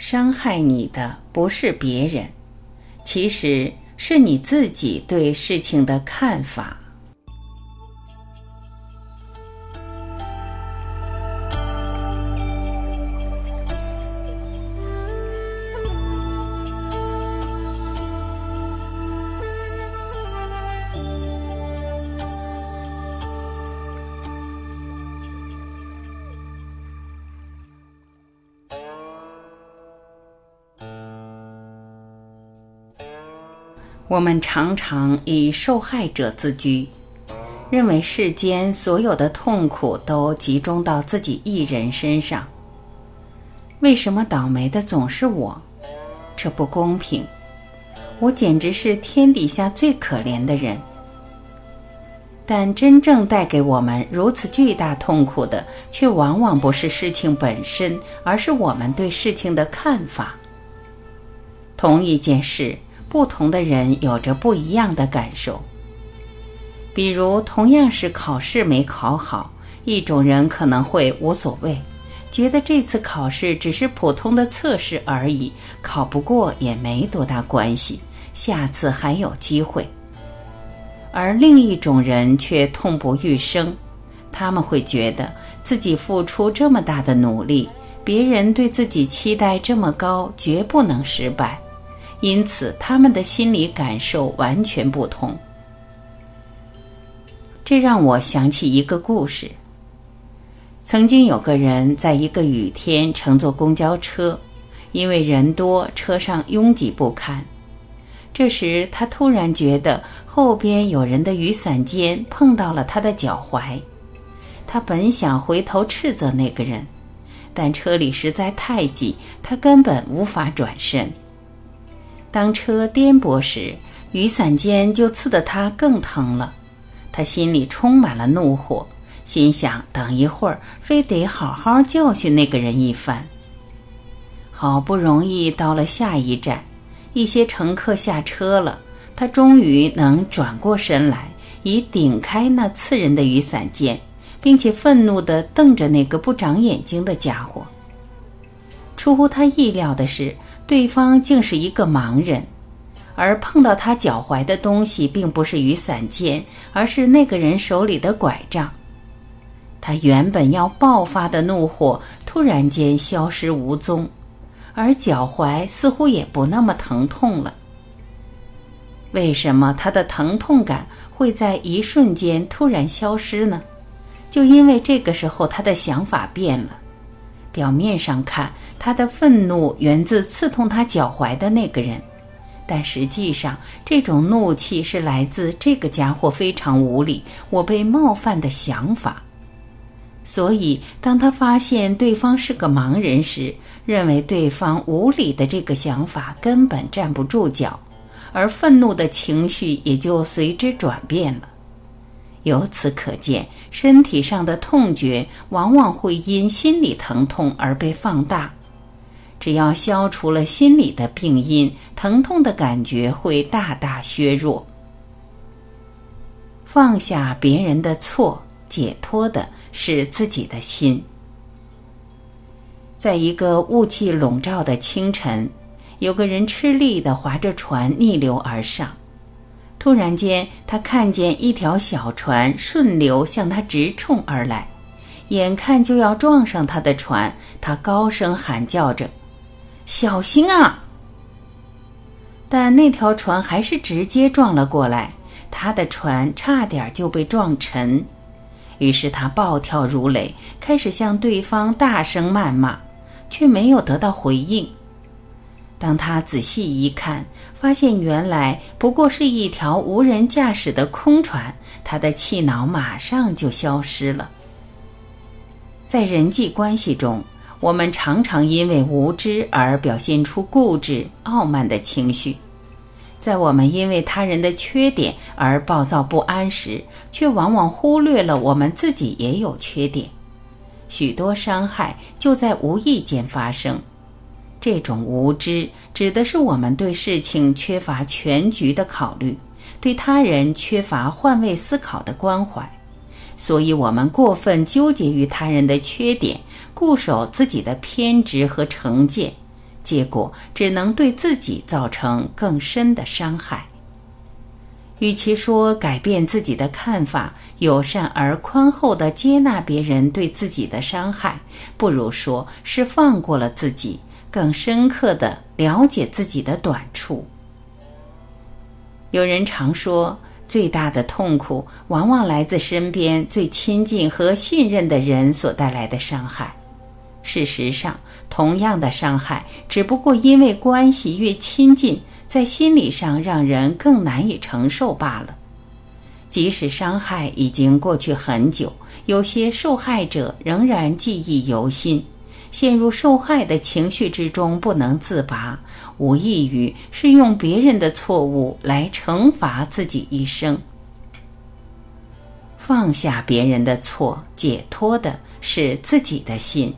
伤害你的不是别人，其实是你自己对事情的看法。我们常常以受害者自居，认为世间所有的痛苦都集中到自己一人身上。为什么倒霉的总是我？这不公平！我简直是天底下最可怜的人。但真正带给我们如此巨大痛苦的，却往往不是事情本身，而是我们对事情的看法。同一件事。不同的人有着不一样的感受。比如，同样是考试没考好，一种人可能会无所谓，觉得这次考试只是普通的测试而已，考不过也没多大关系，下次还有机会。而另一种人却痛不欲生，他们会觉得自己付出这么大的努力，别人对自己期待这么高，绝不能失败。因此，他们的心理感受完全不同。这让我想起一个故事。曾经有个人在一个雨天乘坐公交车，因为人多，车上拥挤不堪。这时，他突然觉得后边有人的雨伞尖碰到了他的脚踝。他本想回头斥责那个人，但车里实在太挤，他根本无法转身。当车颠簸时，雨伞尖就刺得他更疼了。他心里充满了怒火，心想：等一会儿，非得好好教训那个人一番。好不容易到了下一站，一些乘客下车了，他终于能转过身来，以顶开那刺人的雨伞尖，并且愤怒地瞪着那个不长眼睛的家伙。出乎他意料的是。对方竟是一个盲人，而碰到他脚踝的东西并不是雨伞尖，而是那个人手里的拐杖。他原本要爆发的怒火突然间消失无踪，而脚踝似乎也不那么疼痛了。为什么他的疼痛感会在一瞬间突然消失呢？就因为这个时候他的想法变了。表面上看，他的愤怒源自刺痛他脚踝的那个人，但实际上，这种怒气是来自这个家伙非常无理、我被冒犯的想法。所以，当他发现对方是个盲人时，认为对方无理的这个想法根本站不住脚，而愤怒的情绪也就随之转变了。由此可见，身体上的痛觉往往会因心理疼痛而被放大。只要消除了心理的病因，疼痛的感觉会大大削弱。放下别人的错，解脱的是自己的心。在一个雾气笼罩的清晨，有个人吃力的划着船逆流而上。突然间，他看见一条小船顺流向他直冲而来，眼看就要撞上他的船，他高声喊叫着：“小心啊！”但那条船还是直接撞了过来，他的船差点就被撞沉。于是他暴跳如雷，开始向对方大声谩骂，却没有得到回应。当他仔细一看，发现原来不过是一条无人驾驶的空船，他的气恼马上就消失了。在人际关系中，我们常常因为无知而表现出固执、傲慢的情绪；在我们因为他人的缺点而暴躁不安时，却往往忽略了我们自己也有缺点。许多伤害就在无意间发生。这种无知指的是我们对事情缺乏全局的考虑，对他人缺乏换位思考的关怀，所以我们过分纠结于他人的缺点，固守自己的偏执和成见，结果只能对自己造成更深的伤害。与其说改变自己的看法，友善而宽厚地接纳别人对自己的伤害，不如说是放过了自己，更深刻的了解自己的短处。有人常说，最大的痛苦往往来自身边最亲近和信任的人所带来的伤害。事实上，同样的伤害，只不过因为关系越亲近。在心理上让人更难以承受罢了。即使伤害已经过去很久，有些受害者仍然记忆犹新，陷入受害的情绪之中不能自拔，无异于是用别人的错误来惩罚自己一生。放下别人的错，解脱的是自己的心。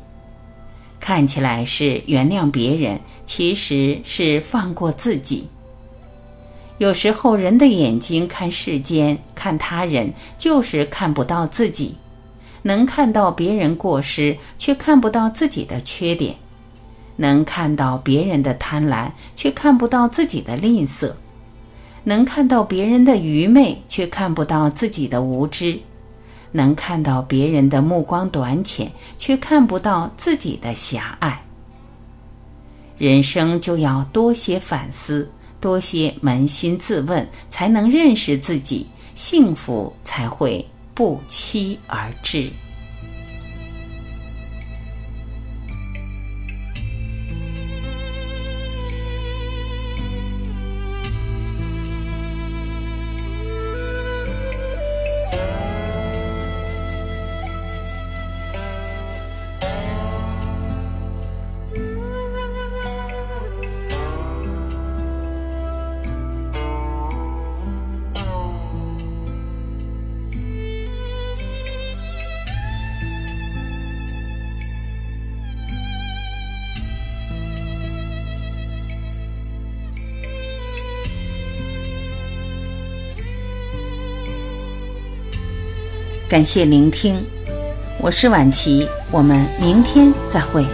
看起来是原谅别人。其实是放过自己。有时候，人的眼睛看世间、看他人，就是看不到自己；能看到别人过失，却看不到自己的缺点；能看到别人的贪婪，却看不到自己的吝啬；能看到别人的愚昧，却看不到自己的无知；能看到别人的目光短浅，却看不到自己的狭隘。人生就要多些反思，多些扪心自问，才能认识自己，幸福才会不期而至。感谢聆听，我是晚琪，我们明天再会。